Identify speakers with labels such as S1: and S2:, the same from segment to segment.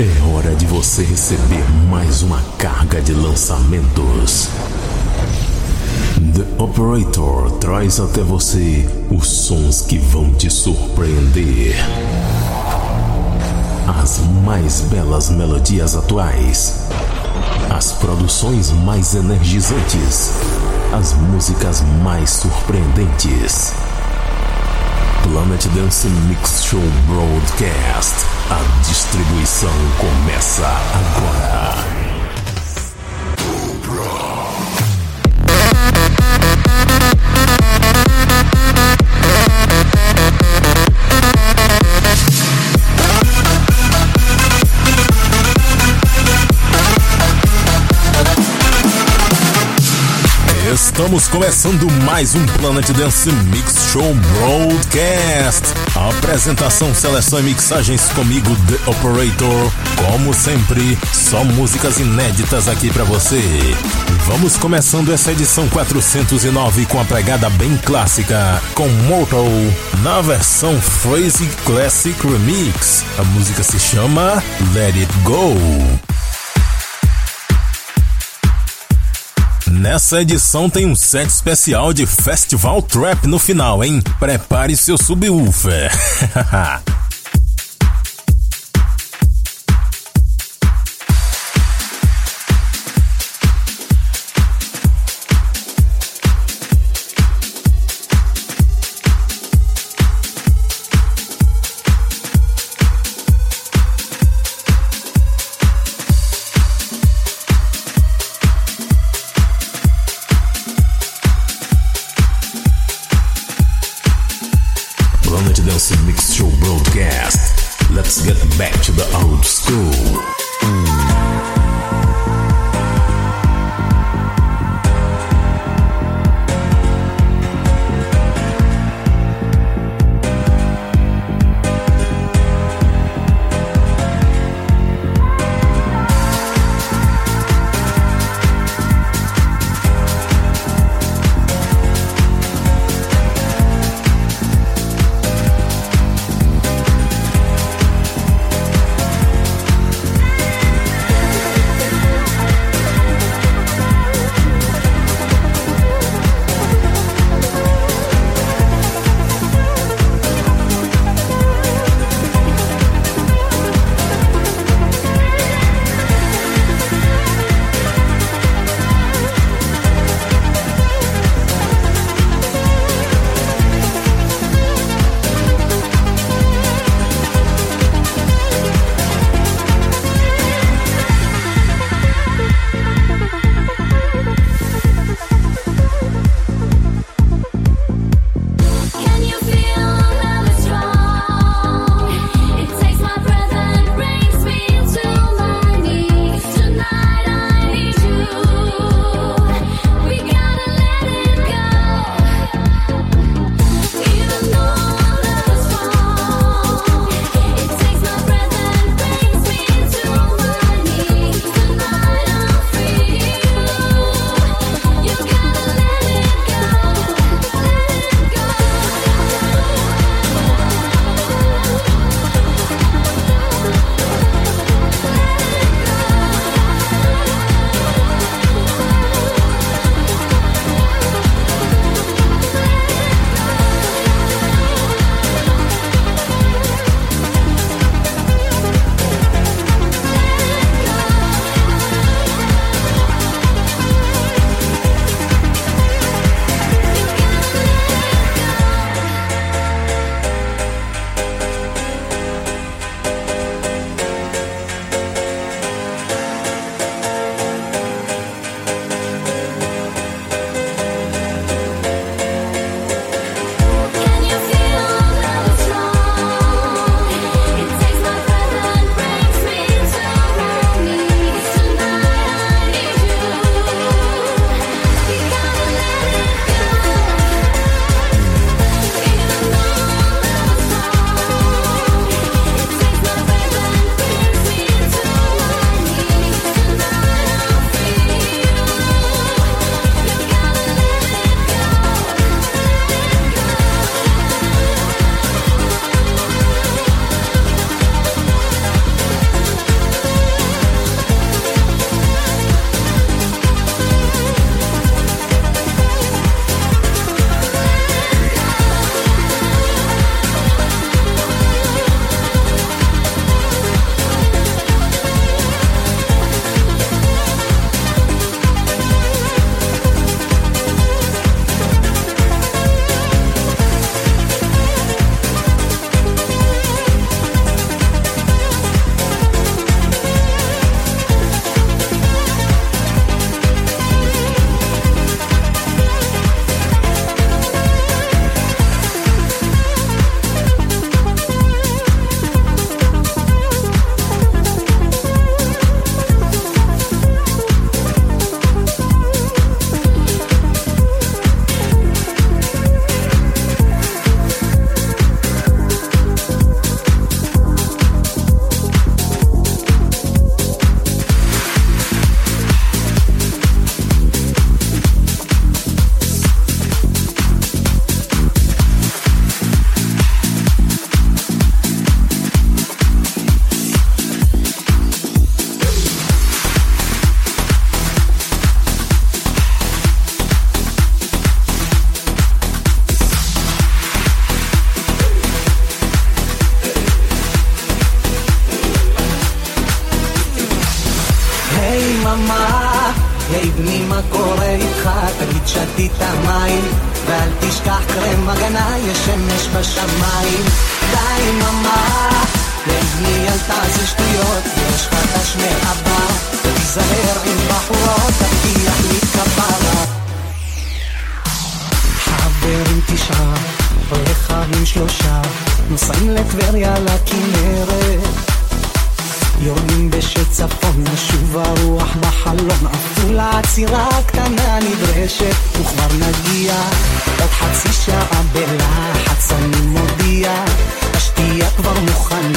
S1: É hora de você receber mais uma carga de lançamentos. The Operator traz até você os sons que vão te surpreender. As mais belas melodias atuais. As produções mais energizantes. As músicas mais surpreendentes. Planet Dance Mix Show Broadcast. A distribuição começa agora. Estamos começando mais um Planet Dance Mix Show Broadcast. Apresentação, seleção e mixagens comigo, The Operator. Como sempre, só músicas inéditas aqui para você. Vamos começando essa edição 409 com a pegada bem clássica, com Mortal, na versão Crazy Classic Remix. A música se chama Let It Go. Nessa edição tem um set especial de Festival Trap no final, hein? Prepare seu subwoofer.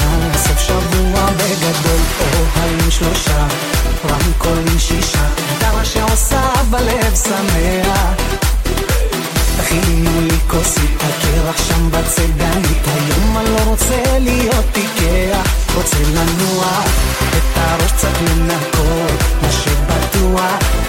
S2: שנה, סוף שבוע בגדול, אוהלים שלושה, רמקולים שישה, גיטרה שעושה בלב שמח. תכינו לי כוסית, הקרח שם בצדנית, היום אני לא רוצה להיות איקאה, רוצה לנוע, את הראש קצת לנקות, מה שבטוח.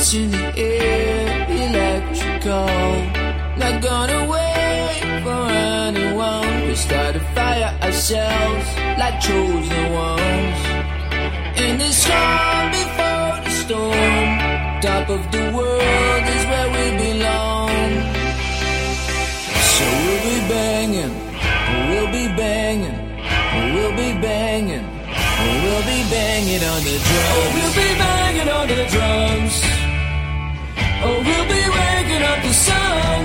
S2: It's in the air, electrical. Not gonna wait for anyone. We start a fire ourselves, like chosen ones. In the storm before the storm, top of the world is where we belong. So we'll be banging, we'll be banging, we'll be banging, we'll
S3: be banging on the drums. Oh, we'll be banging on the drums. Oh, we'll be waking
S1: up
S4: the sun.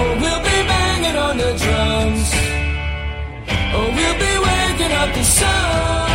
S4: Oh, we'll be banging on the drums. Oh, we'll be waking up the sun.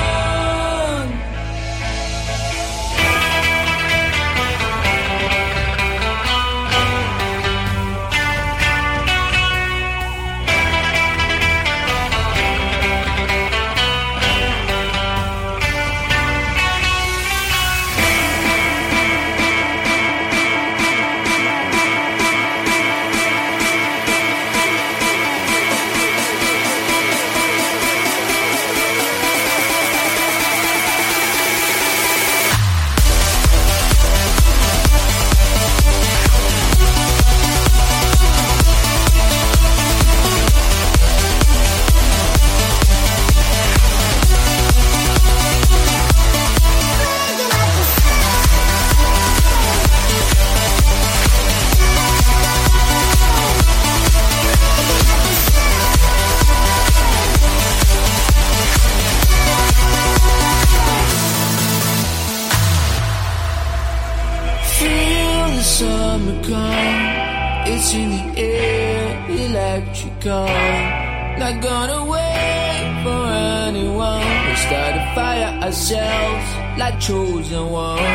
S4: chosen one.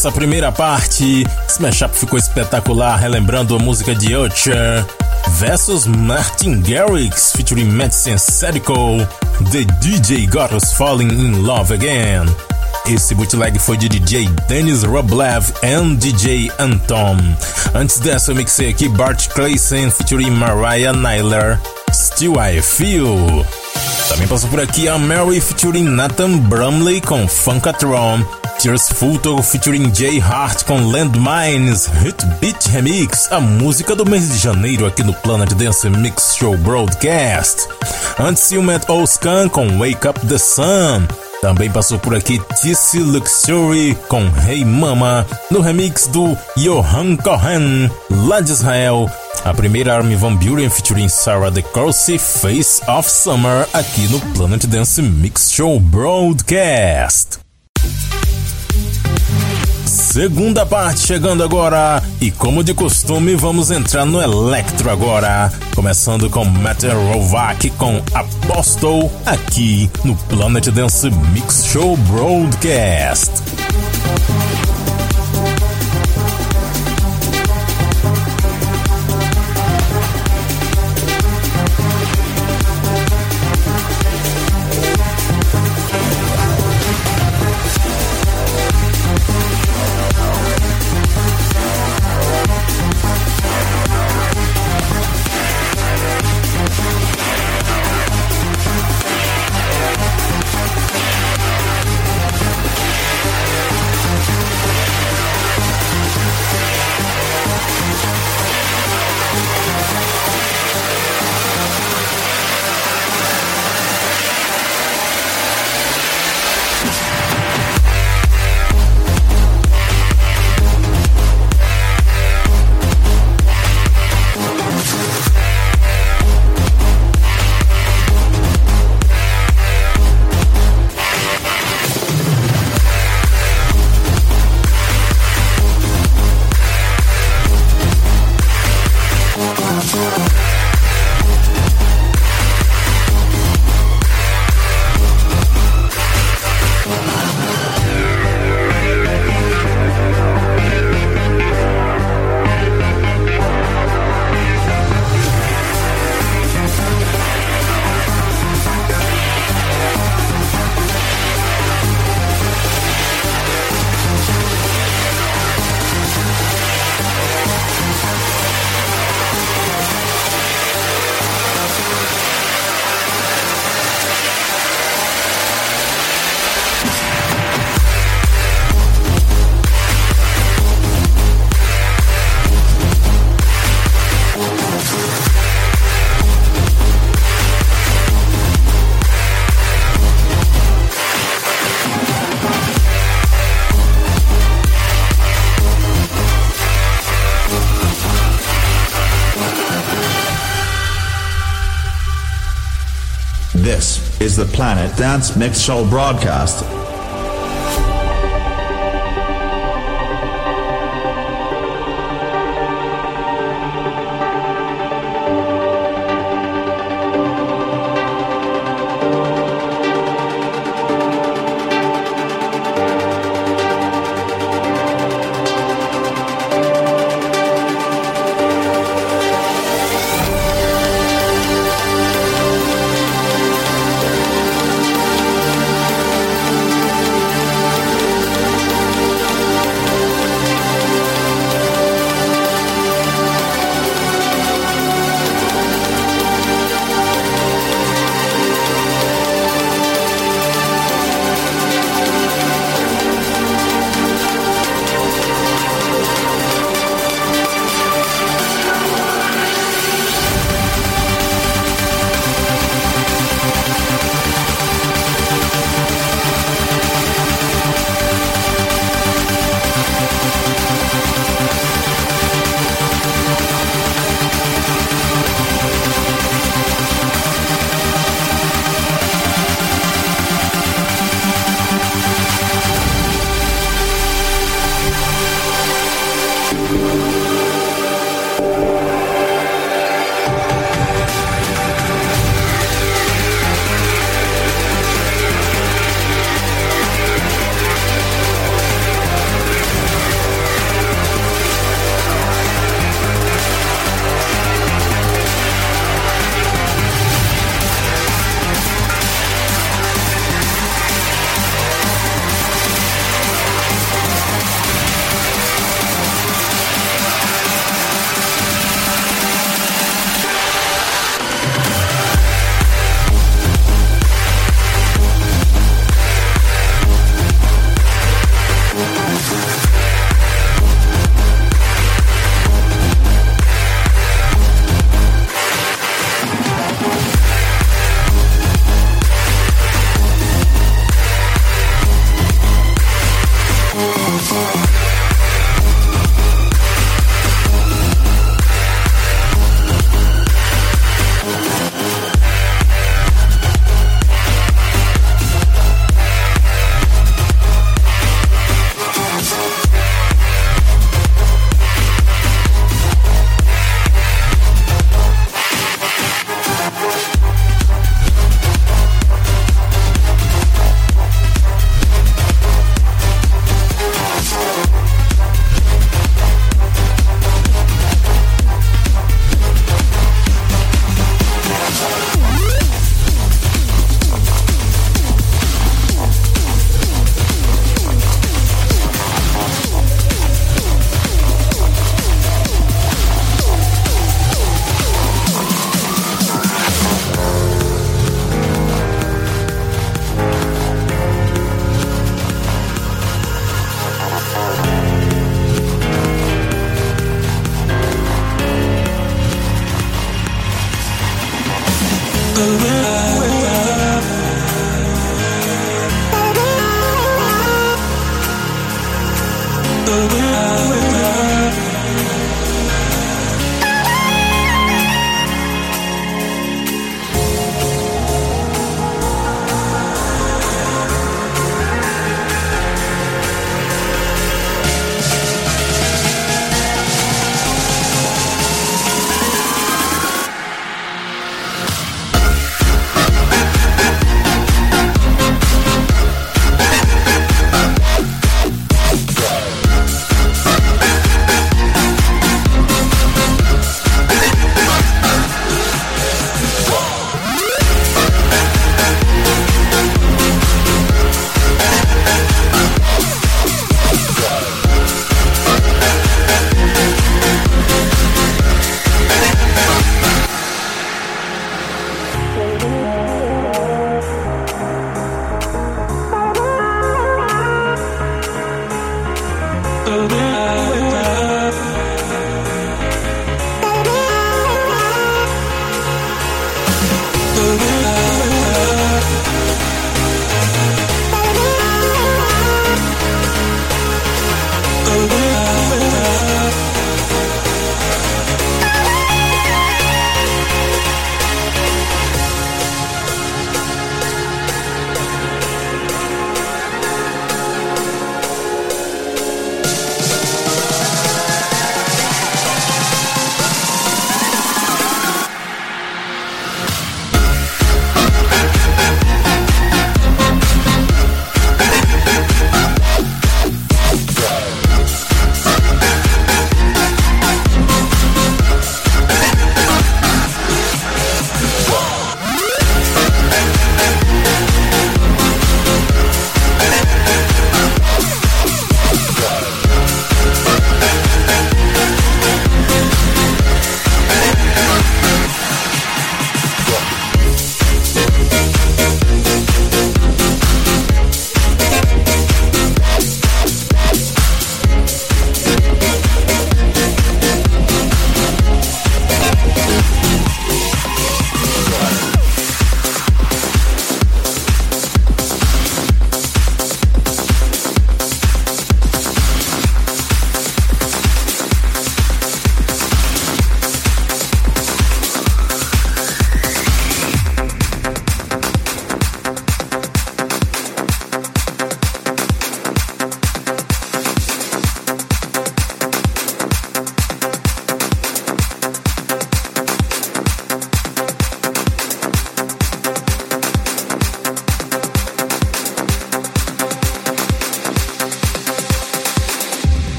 S1: Essa primeira parte, esse mashup ficou espetacular, relembrando a música de Usher versus Martin Garrix featuring Madison Sadico, The DJ Got Us Falling in Love Again. Esse bootleg foi de DJ Dennis Roblev e DJ Anton. Antes dessa eu mixei aqui Bart Clayson featuring Mariah Nyler, Still I Feel. Também passou por aqui a Mary featuring Nathan Brumley com Funkatron. Tears Fulton featuring Jay Hart com Landmines Hit Beat Remix, a música do mês de janeiro aqui no Planet Dance Mix Show Broadcast. Antes, Matt Oscan com Wake Up the Sun. Também passou por aqui TC Luxury com Hey Mama, no remix do Johan Cohen, lá de Israel. A primeira Army Van Buren featuring Sarah DeCourcy, Face of Summer, aqui no Planet Dance Mix Show Broadcast. Segunda parte chegando agora, e como de costume, vamos entrar no Electro agora. Começando com Matter Rovac com Apostle, aqui no Planet Dance Mix Show Broadcast.
S5: Planet Dance Mix Show broadcast.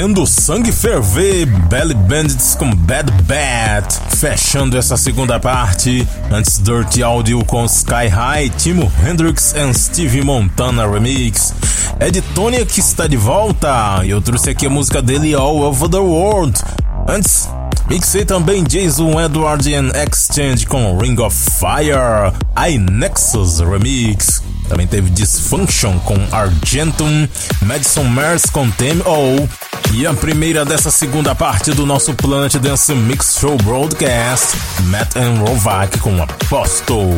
S1: Fazendo sangue ferver, Belly Bandits com Bad Bat. Fechando essa segunda parte, antes Dirty Audio com Sky High, Timo Hendrix e Steve Montana Remix. Ed Tonya que está de volta, e eu trouxe aqui a música dele All Over the World. Antes, mixei também Jason Edward and Exchange com Ring of Fire, I Nexus Remix. Também teve Dysfunction com Argentum, Madison Mars com Tem O. E a primeira dessa segunda parte do nosso Planet Dance Mix Show Broadcast, Matt and Rovak com Apostle.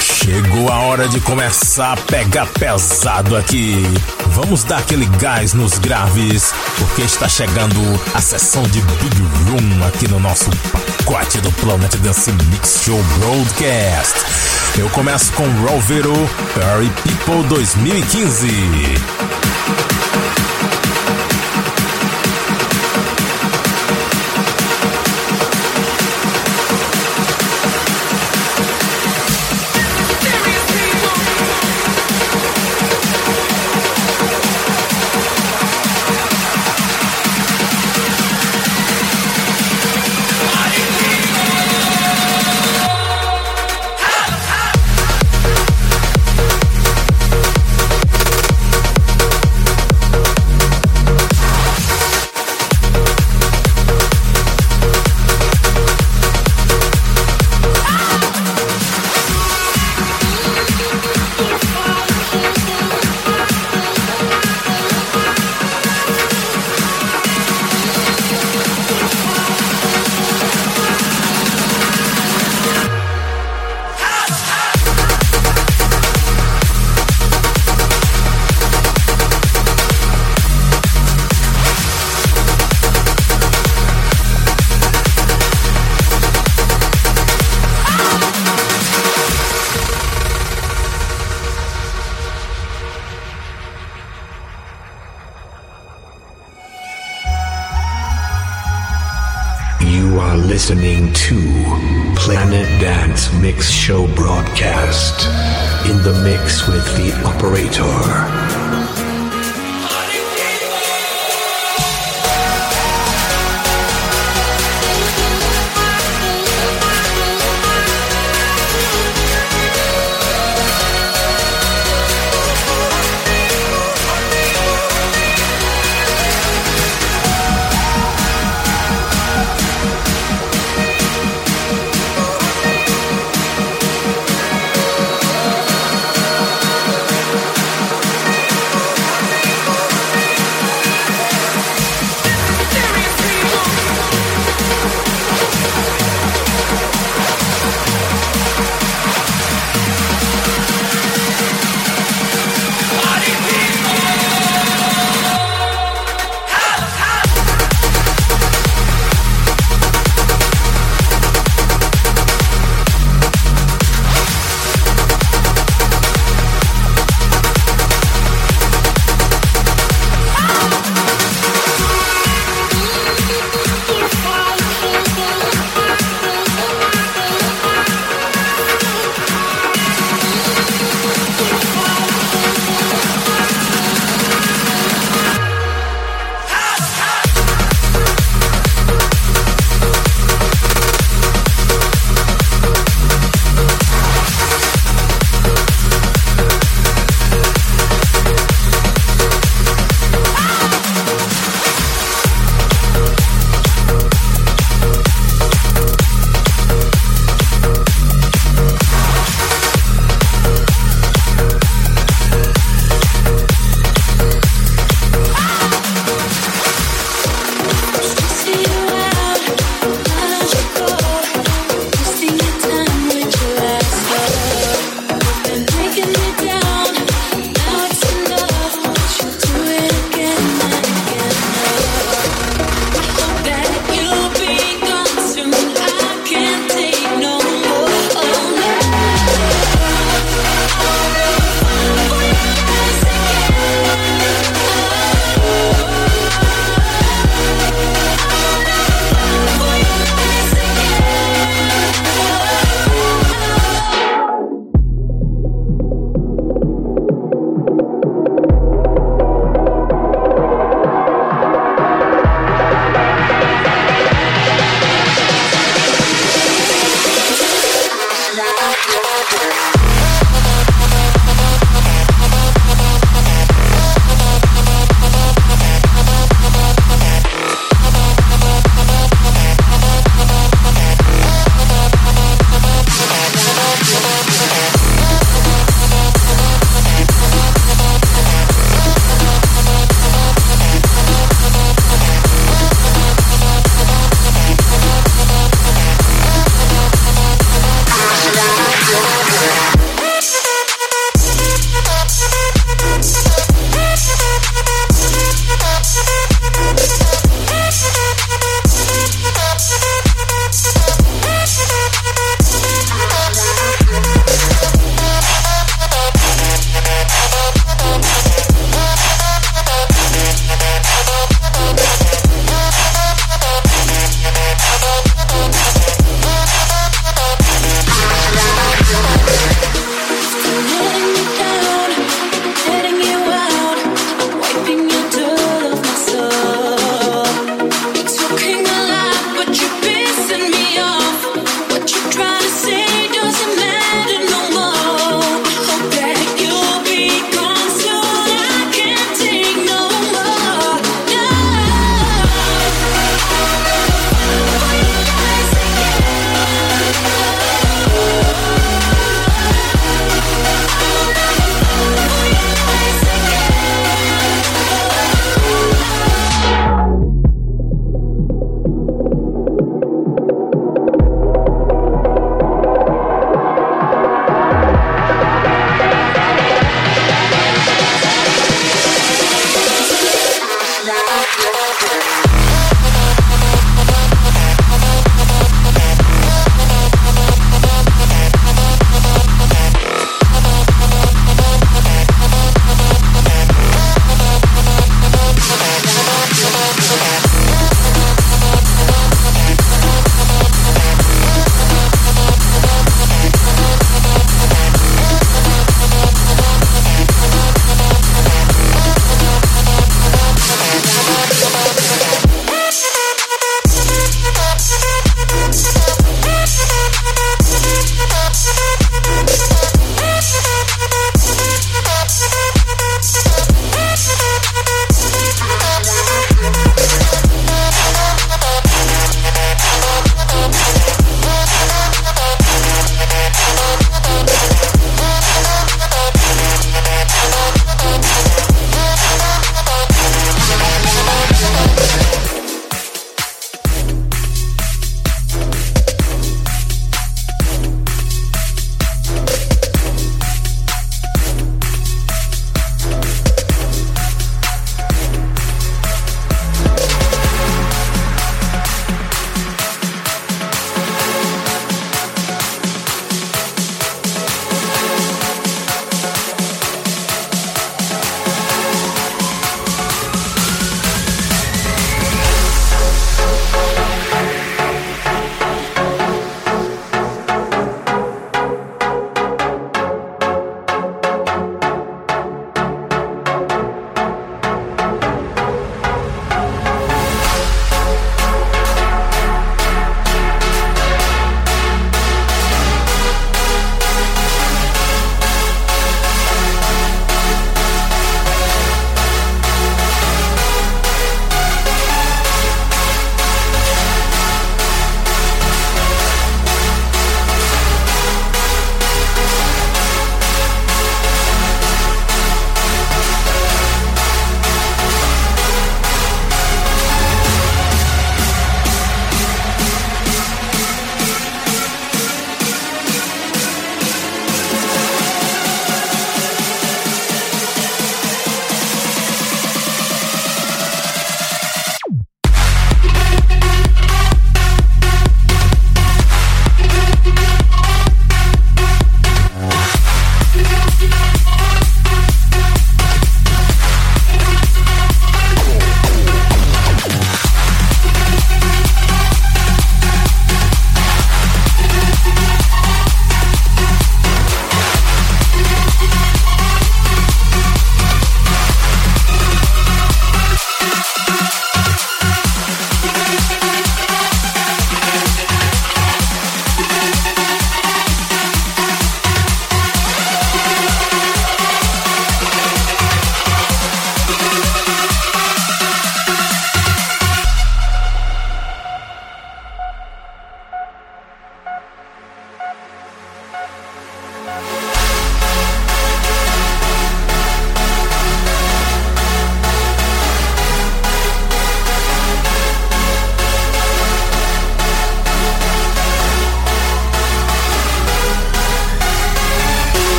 S1: Chegou a hora de começar a pegar pesado aqui. Vamos dar aquele gás nos graves, porque está chegando a sessão de Big Room aqui no nosso pacote do Planet Dance Mix Show Broadcast. Eu começo com Rovero Party People 2015.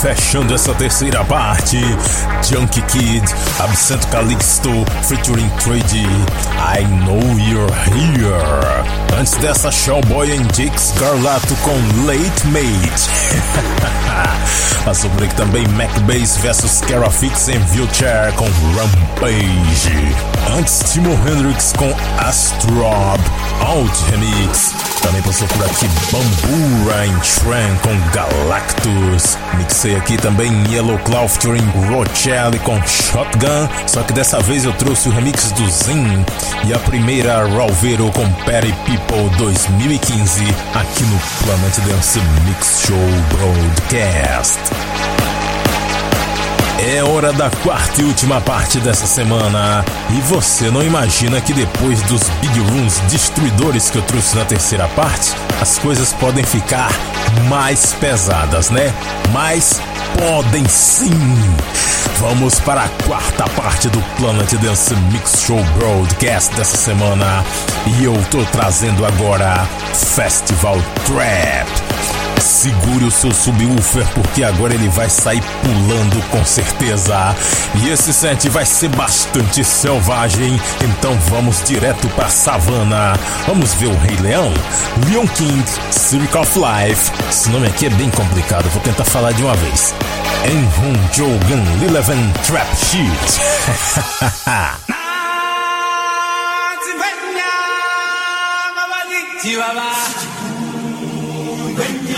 S1: Fechando essa terceira parte. Junkie Kid, Absent Calixto, featuring Trade. I know you're here. Antes dessa, Showboy and Jake Scarlato com Late Mate. Passou por aqui também Mac Bass vs Carafix em Wheelchair com Rampage. Antes, Timo Hendrix com Astrob, Out Remix. Também passou por aqui Bamboo Rain Tran com Galactus. Mixei aqui também Yellow Cloud featuring Rochelle com Shotgun. Só que dessa vez eu trouxe o remix do Zin e a primeira Ralvero com Perry People 2015 aqui no Planet Dance Mix Show Broadcast. É hora da quarta e última parte dessa semana. E você não imagina que depois dos Big Rooms destruidores que eu trouxe na terceira parte, as coisas podem ficar mais pesadas, né? Mas podem sim! Vamos para a quarta parte do Planet Dance Mix Show Broadcast dessa semana. E eu tô trazendo agora Festival Trap. Segure o seu subwoofer porque agora ele vai sair pulando com certeza. E esse set vai ser bastante selvagem, então vamos direto pra savana. Vamos ver o Rei Leão? Leon King, Circle of Life. Esse nome aqui é bem complicado, vou tentar falar de uma vez. Enhun Jogan Lileven Trap Sheet.
S6: King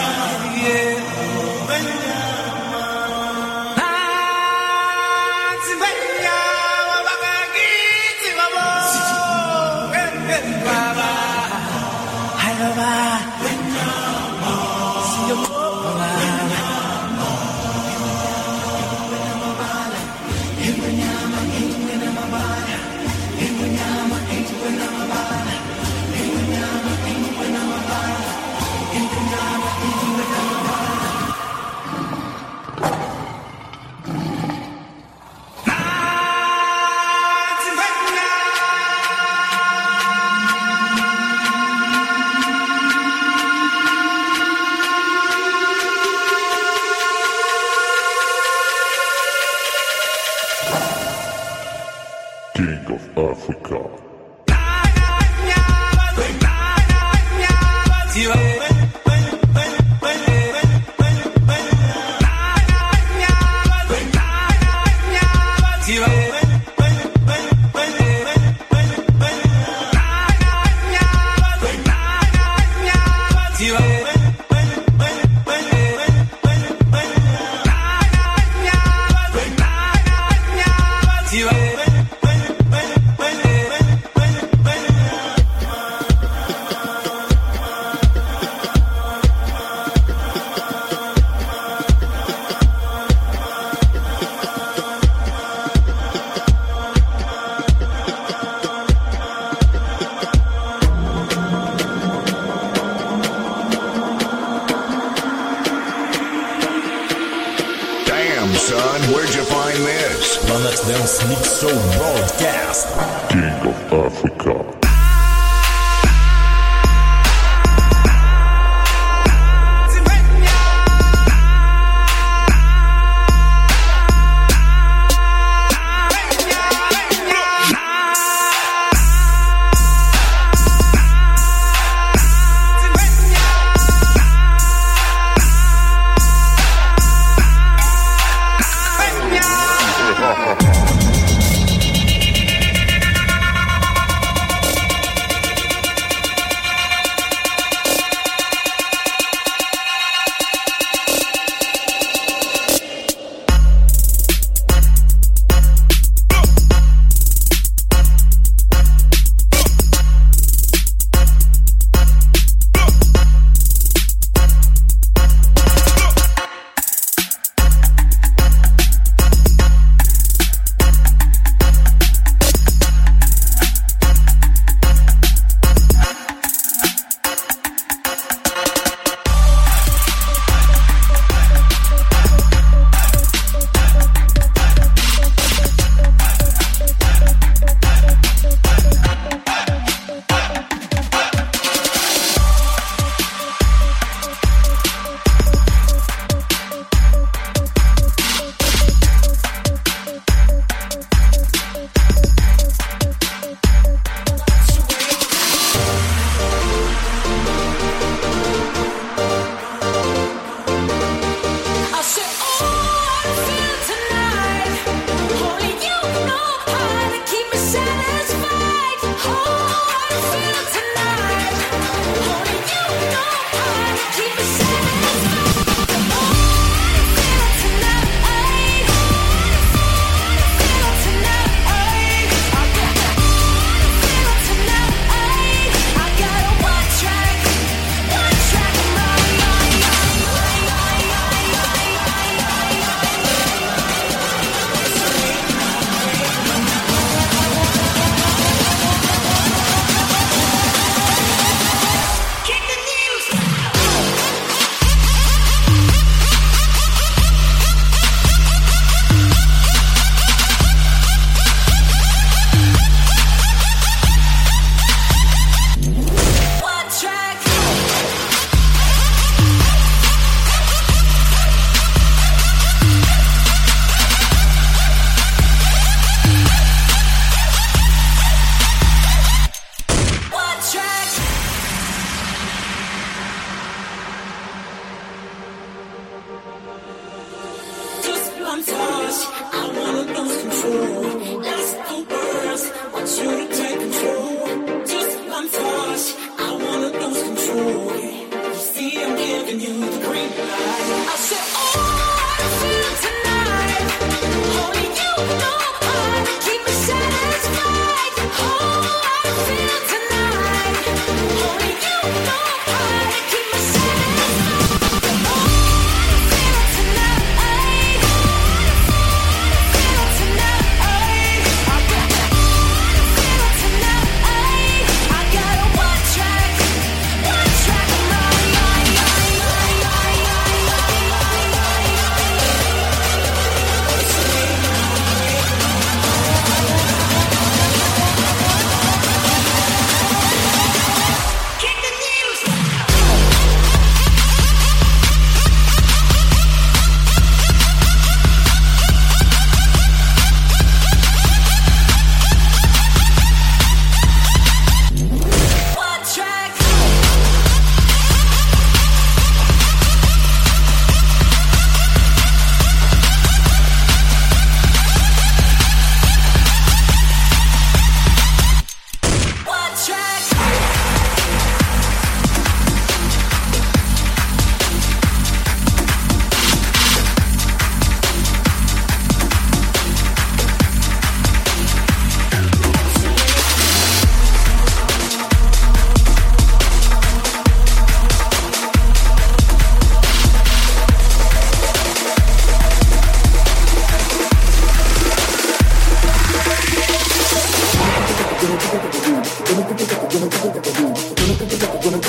S1: gonna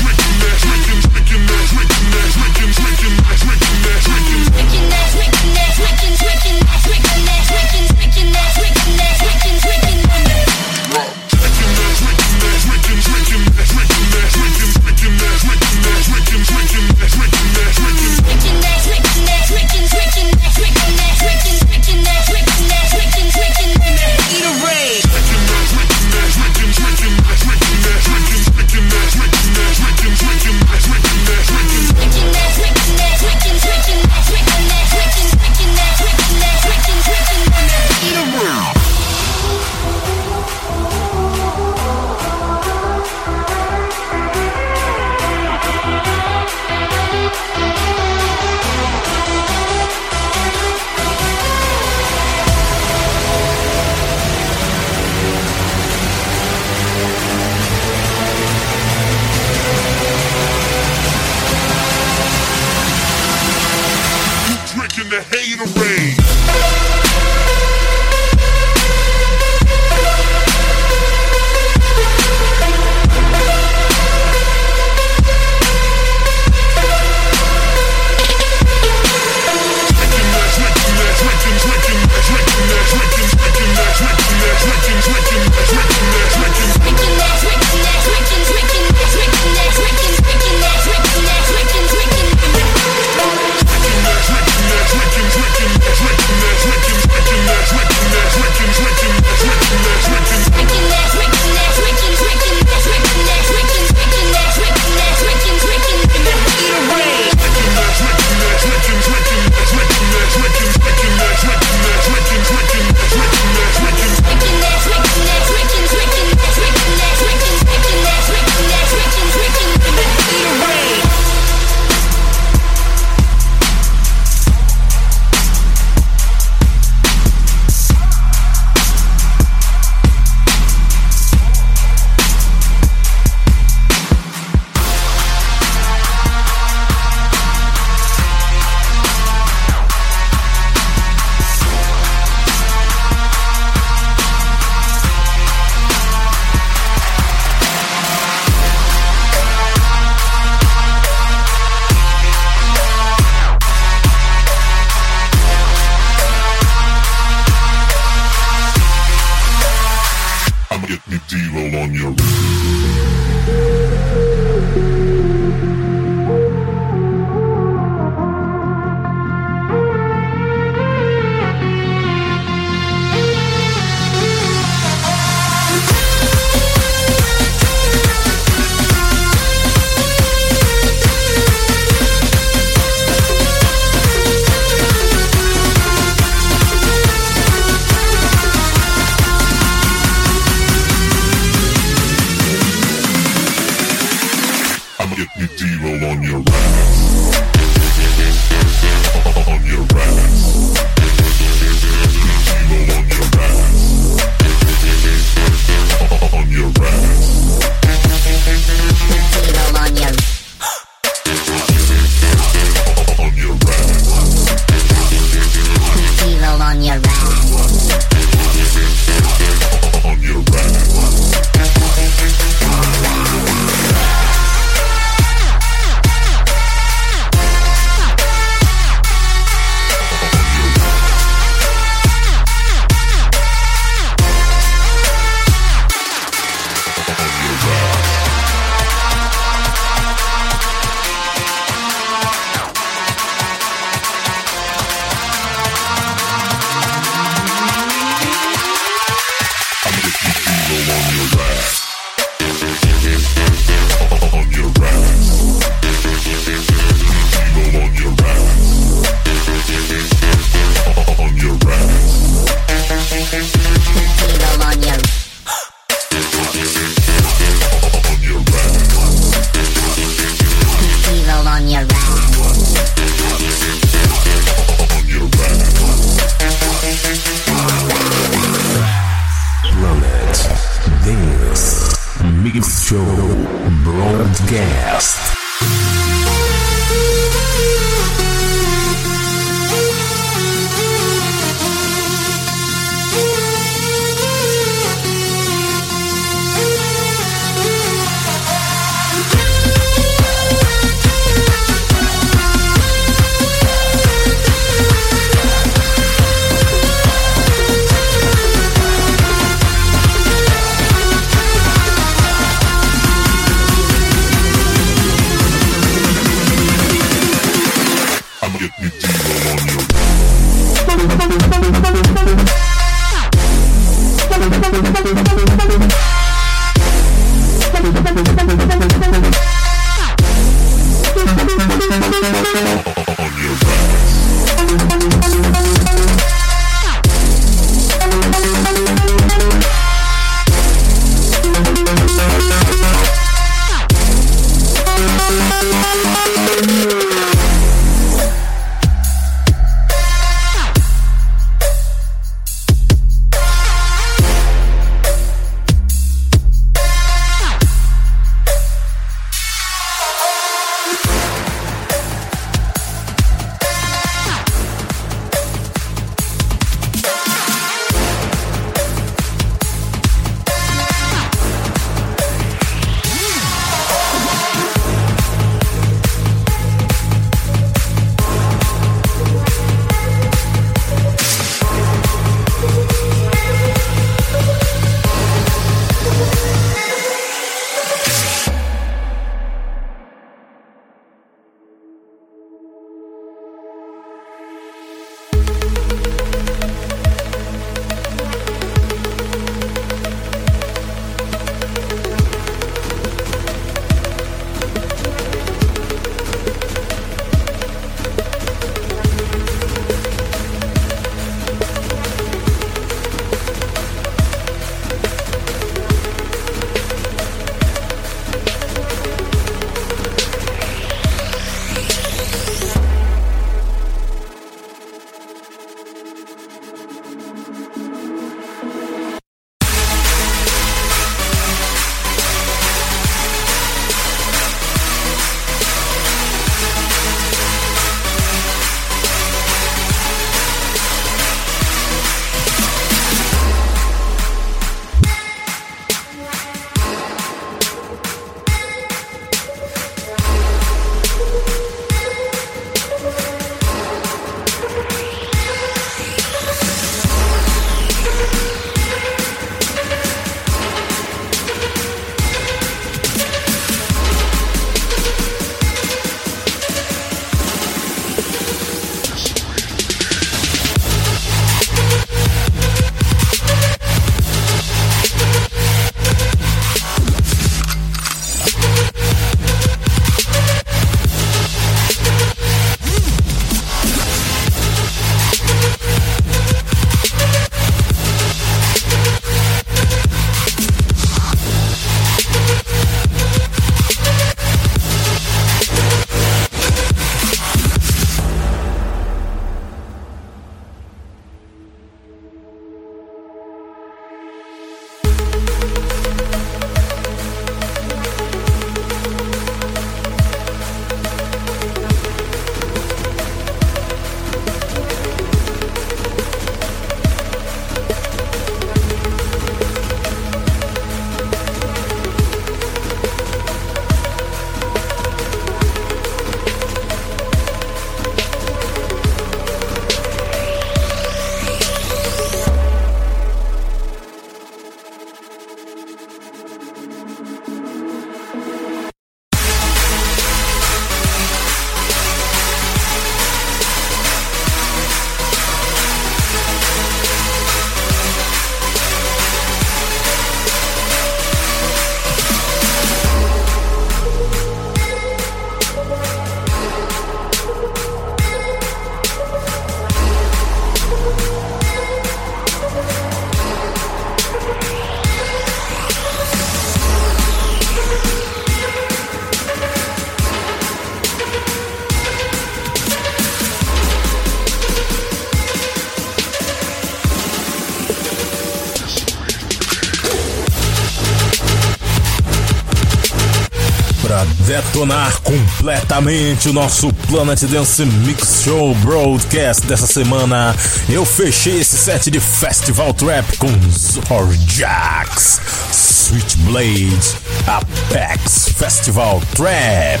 S1: completamente o nosso Planet Dance Mix Show Broadcast dessa semana, eu fechei esse set de Festival Trap com Zorjax, Switchblade, Apex Festival Trap.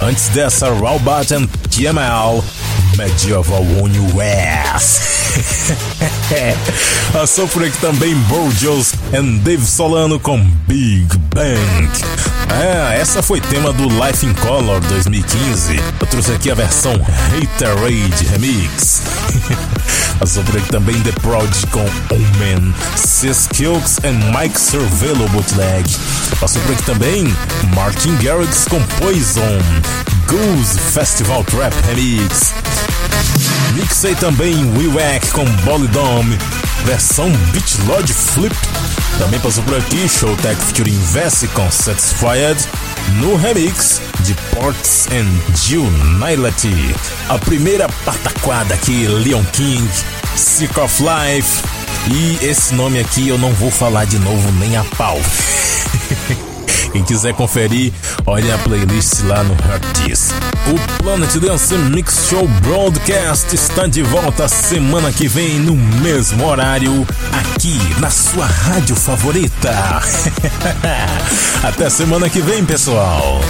S1: Antes dessa, Robot and TML, Medieval One US. Passou por aqui também Borjos and Dave Solano com Big Bang. É, essa foi tema do Life in Color 2015. Eu trouxe aqui a versão Haterade Remix. Passou por aqui também The Prodigy com Omen, Sis and Mike Cervello Bootleg. Passou por aqui também Martin Garrix com Poison, Goose Festival Trap Remix. Mixei também Wack com Bolidome, versão Beach Lodge Flip. Também passou por aqui Showtech featuring Vessi com Satisfied no remix de Ports and Unility. A primeira pataquada aqui, Leon King, Sick of Life. E esse nome aqui eu não vou falar de novo nem a pau. Quem quiser conferir, olhe a playlist lá no Heartis. O Planet Dance Mix Show Broadcast está de volta semana que vem no mesmo horário, aqui na sua rádio favorita. Até semana que vem, pessoal.